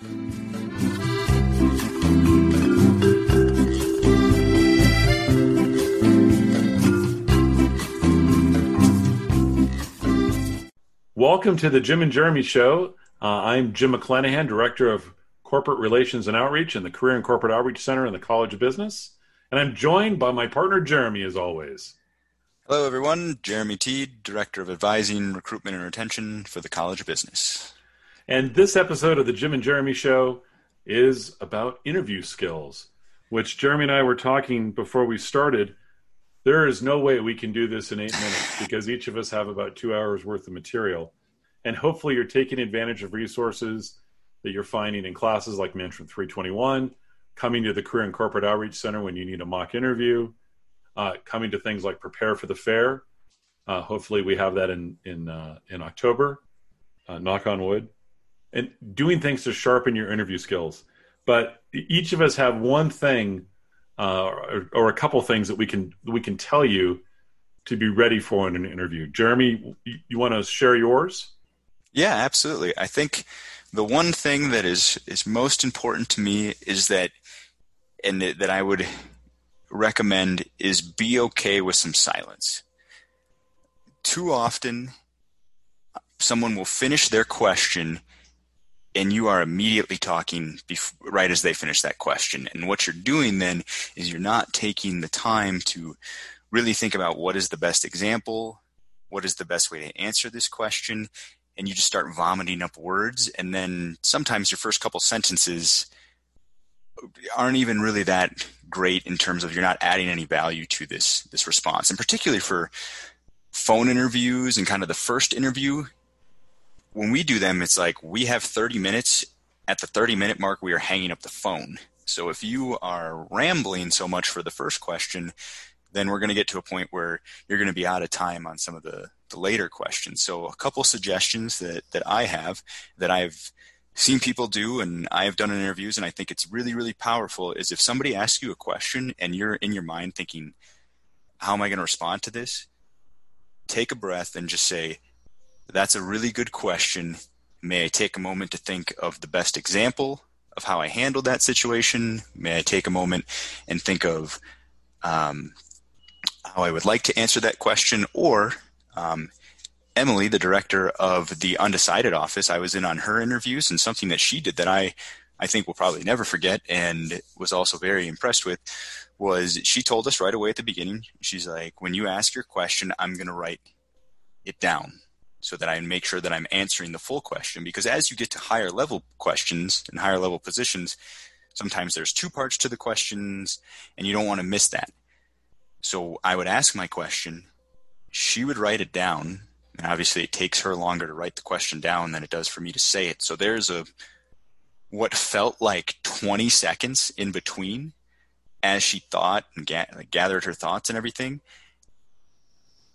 Welcome to the Jim and Jeremy Show. Uh, I'm Jim McClanahan, Director of Corporate Relations and Outreach in the Career and Corporate Outreach Center in the College of Business. And I'm joined by my partner, Jeremy, as always. Hello, everyone. Jeremy Teed, Director of Advising, Recruitment, and Retention for the College of Business. And this episode of the Jim and Jeremy Show is about interview skills, which Jeremy and I were talking before we started there is no way we can do this in eight minutes because each of us have about two hours worth of material. And hopefully, you're taking advantage of resources that you're finding in classes like Management 321, coming to the Career and Corporate Outreach Center when you need a mock interview, uh, coming to things like Prepare for the Fair. Uh, hopefully, we have that in in uh, in October. Uh, knock on wood, and doing things to sharpen your interview skills. But each of us have one thing uh, or, or, a couple things that we can we can tell you to be ready for in an interview. Jeremy, you, you want to share yours? Yeah, absolutely. I think the one thing that is is most important to me is that, and that I would recommend is be okay with some silence. Too often, someone will finish their question and you are immediately talking right as they finish that question. And what you're doing then is you're not taking the time to really think about what is the best example, what is the best way to answer this question, and you just start vomiting up words. And then sometimes your first couple sentences aren't even really that great in terms of you're not adding any value to this this response. And particularly for phone interviews and kind of the first interview, when we do them, it's like we have 30 minutes. At the 30 minute mark, we are hanging up the phone. So if you are rambling so much for the first question, then we're going to get to a point where you're going to be out of time on some of the, the later questions. So a couple suggestions that, that I have that I've seen people do and I have done in interviews and I think it's really, really powerful is if somebody asks you a question and you're in your mind thinking, how am I going to respond to this? Take a breath and just say, that's a really good question. May I take a moment to think of the best example of how I handled that situation? May I take a moment and think of um, how I would like to answer that question? Or um, Emily, the director of the undecided office, I was in on her interviews, and something that she did that I, I think will probably never forget and was also very impressed with was she told us right away at the beginning, she's like, when you ask your question, I'm going to write it down so that I make sure that I'm answering the full question. Because as you get to higher level questions and higher level positions, sometimes there's two parts to the questions and you don't want to miss that. So I would ask my question, she would write it down. And obviously it takes her longer to write the question down than it does for me to say it. So there's a what felt like 20 seconds in between as she thought and ga- gathered her thoughts and everything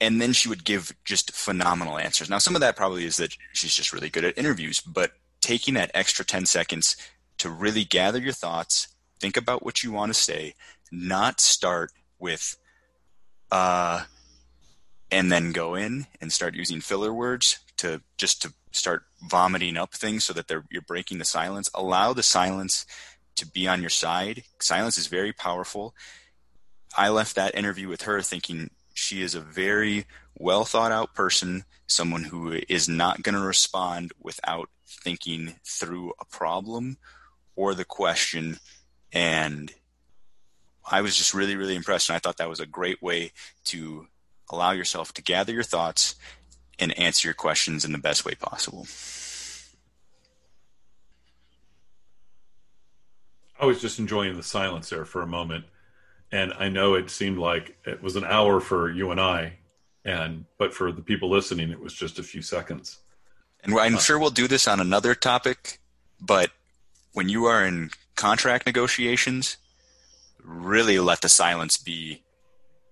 and then she would give just phenomenal answers. Now, some of that probably is that she's just really good at interviews, but taking that extra 10 seconds to really gather your thoughts, think about what you want to say, not start with, uh, and then go in and start using filler words to just to start vomiting up things so that they're, you're breaking the silence. Allow the silence to be on your side. Silence is very powerful. I left that interview with her thinking she is a very well thought out person, someone who is not going to respond without thinking through a problem or the question. And I was just really, really impressed. And I thought that was a great way to allow yourself to gather your thoughts and answer your questions in the best way possible. I was just enjoying the silence there for a moment and I know it seemed like it was an hour for you and I, and but for the people listening, it was just a few seconds. And I'm sure we'll do this on another topic, but when you are in contract negotiations, really let the silence be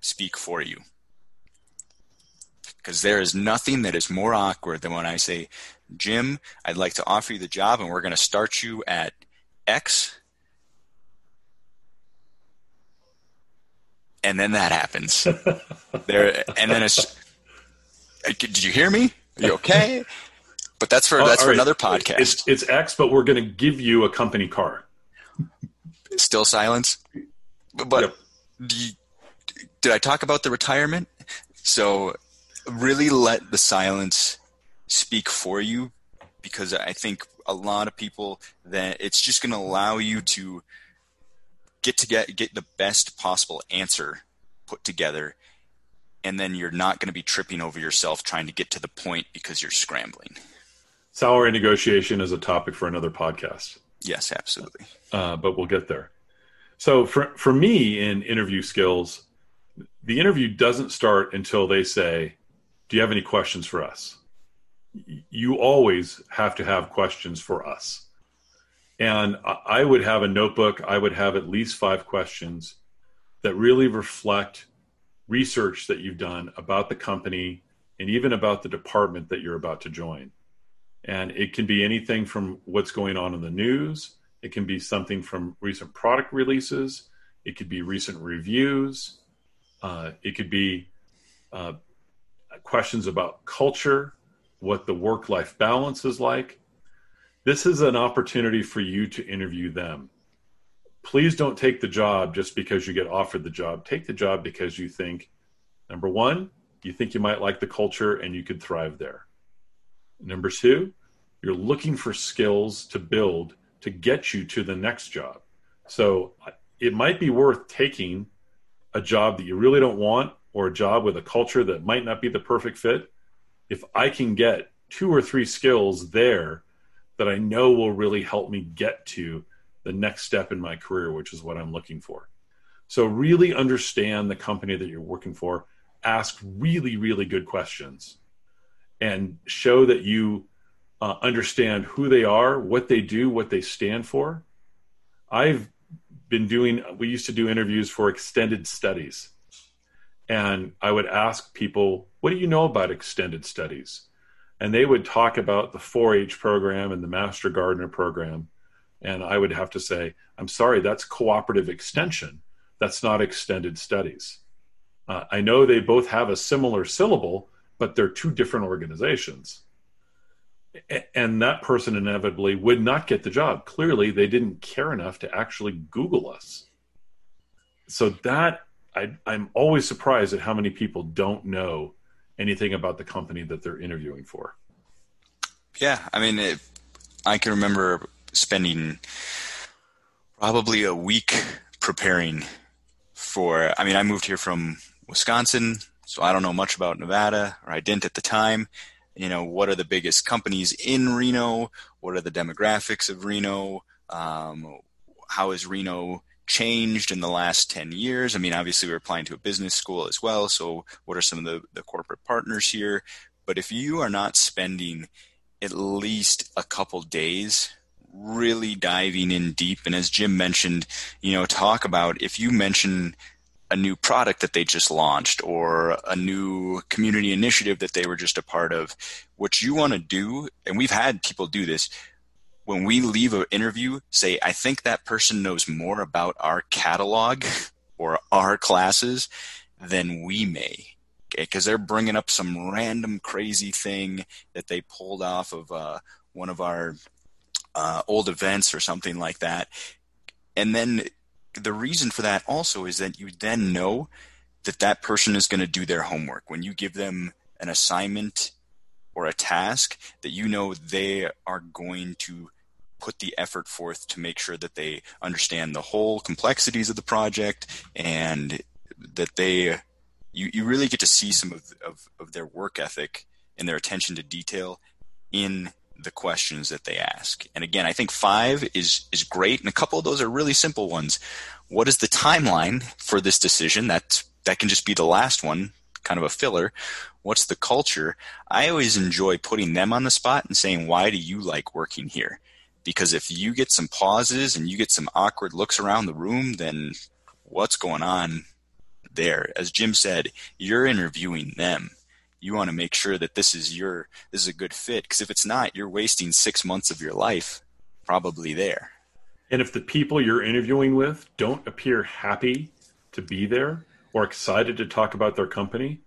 speak for you. Because there is nothing that is more awkward than when I say, Jim, I'd like to offer you the job and we're going to start you at X and then that happens. there, and then it's. Did you hear me? Are you okay? But that's for Oh, that's for right. another podcast. It's it's X, but we're going to give you a company car. Still silence. But Yep. you- did I talk about the retirement? So really let the silence speak for you because I think a lot of people that it's just going to allow you to get to get get the best possible answer put together and then you're not going to be tripping over yourself trying to get to the point because you're scrambling. Salary negotiation is a topic for another podcast, Yes, absolutely. uh, but we'll get there. So for for me in interview skills, the interview doesn't start until they say, "Do you have any questions for us?" You always have to have questions for us. And I would have a notebook. I would have at least five questions that really reflect research that you've done about the company and even about the department that you're about to join. And it can be anything from what's going on in the news, it can be something from recent product releases, it could be recent reviews, uh, it could be uh, questions about culture, what the work life balance is like. This is an opportunity for you to interview them. Please don't take the job just because you get offered the job. Take the job because you think, number one, you think you might like the culture and you could thrive there. Number two, you're looking for skills to build to get you to the next job. So it might be worth taking a job that you really don't want or a job with a culture that might not be the perfect fit. If I can get two or three skills there that I know will really help me get to the next step in my career, which is what I'm looking for. So, really understand the company that you're working for, ask really, really good questions, and show that you uh, understand who they are, what they do, what they stand for. I've been doing, we used to do interviews for extended studies. And I would ask people, what do you know about extended studies? And they would talk about the 4 H program and the Master Gardener program. And I would have to say, I'm sorry, that's cooperative extension. That's not extended studies. Uh, I know they both have a similar syllable, but they're two different organizations. And that person inevitably would not get the job. Clearly, they didn't care enough to actually Google us. So that I, I'm always surprised at how many people don't know anything about the company that they're interviewing for. Yeah, I mean, it, I can remember spending probably a week preparing for. I mean, I moved here from Wisconsin, so I don't know much about Nevada, or I didn't at the time. You know, what are the biggest companies in Reno? What are the demographics of Reno? Um, how has Reno changed in the last 10 years? I mean, obviously, we're applying to a business school as well. So, what are some of the, the corporate partners here? But if you are not spending at least a couple days really diving in deep, and as Jim mentioned, you know, talk about if you mention a new product that they just launched or a new community initiative that they were just a part of, what you want to do, and we've had people do this, when we leave an interview, say, I think that person knows more about our catalog or our classes than we may. Because they're bringing up some random crazy thing that they pulled off of uh, one of our uh, old events or something like that. And then the reason for that also is that you then know that that person is going to do their homework. When you give them an assignment or a task, that you know they are going to put the effort forth to make sure that they understand the whole complexities of the project and that they you, you really get to see some of, of, of their work ethic and their attention to detail in the questions that they ask. And again, I think five is is great, and a couple of those are really simple ones. What is the timeline for this decision? That that can just be the last one, kind of a filler. What's the culture? I always enjoy putting them on the spot and saying, "Why do you like working here?" Because if you get some pauses and you get some awkward looks around the room, then what's going on there? As Jim said, you're interviewing them you want to make sure that this is your this is a good fit because if it's not you're wasting six months of your life probably there And if the people you're interviewing with don't appear happy to be there or excited to talk about their company,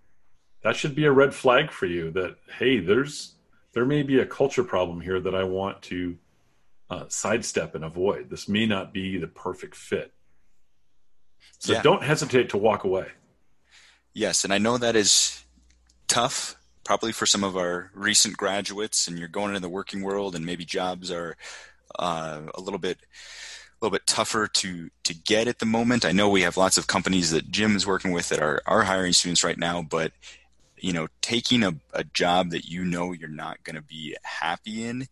that should be a red flag for you that hey, there's there may be a culture problem here that I want to uh, sidestep and avoid. This may not be the perfect fit. So yeah. don't hesitate to walk away. Yes, and I know that is tough, probably for some of our recent graduates, and you're going into the working world, and maybe jobs are uh, a little bit little bit tougher to to get at the moment. I know we have lots of companies that Jim is working with that are are hiring students right now, but you know, taking a, a job that you know you're not going to be happy in,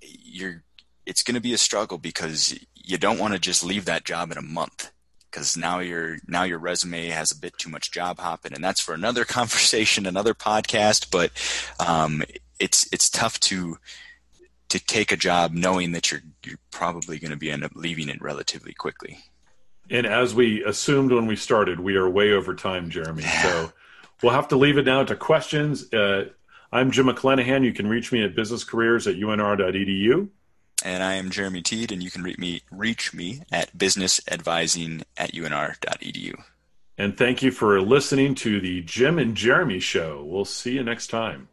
you're it's going to be a struggle because you don't want to just leave that job in a month because now your now your resume has a bit too much job hopping, and that's for another conversation, another podcast. But um, it's it's tough to to take a job knowing that you're you're probably going to be end up leaving it relatively quickly. And as we assumed when we started, we are way over time, Jeremy. So we'll have to leave it now to questions. Uh, I'm Jim McClanahan. You can reach me at businesscareers at unr.edu. And I am Jeremy Teed, and you can reach me, reach me at businessadvising at unr.edu. And thank you for listening to the Jim and Jeremy Show. We'll see you next time.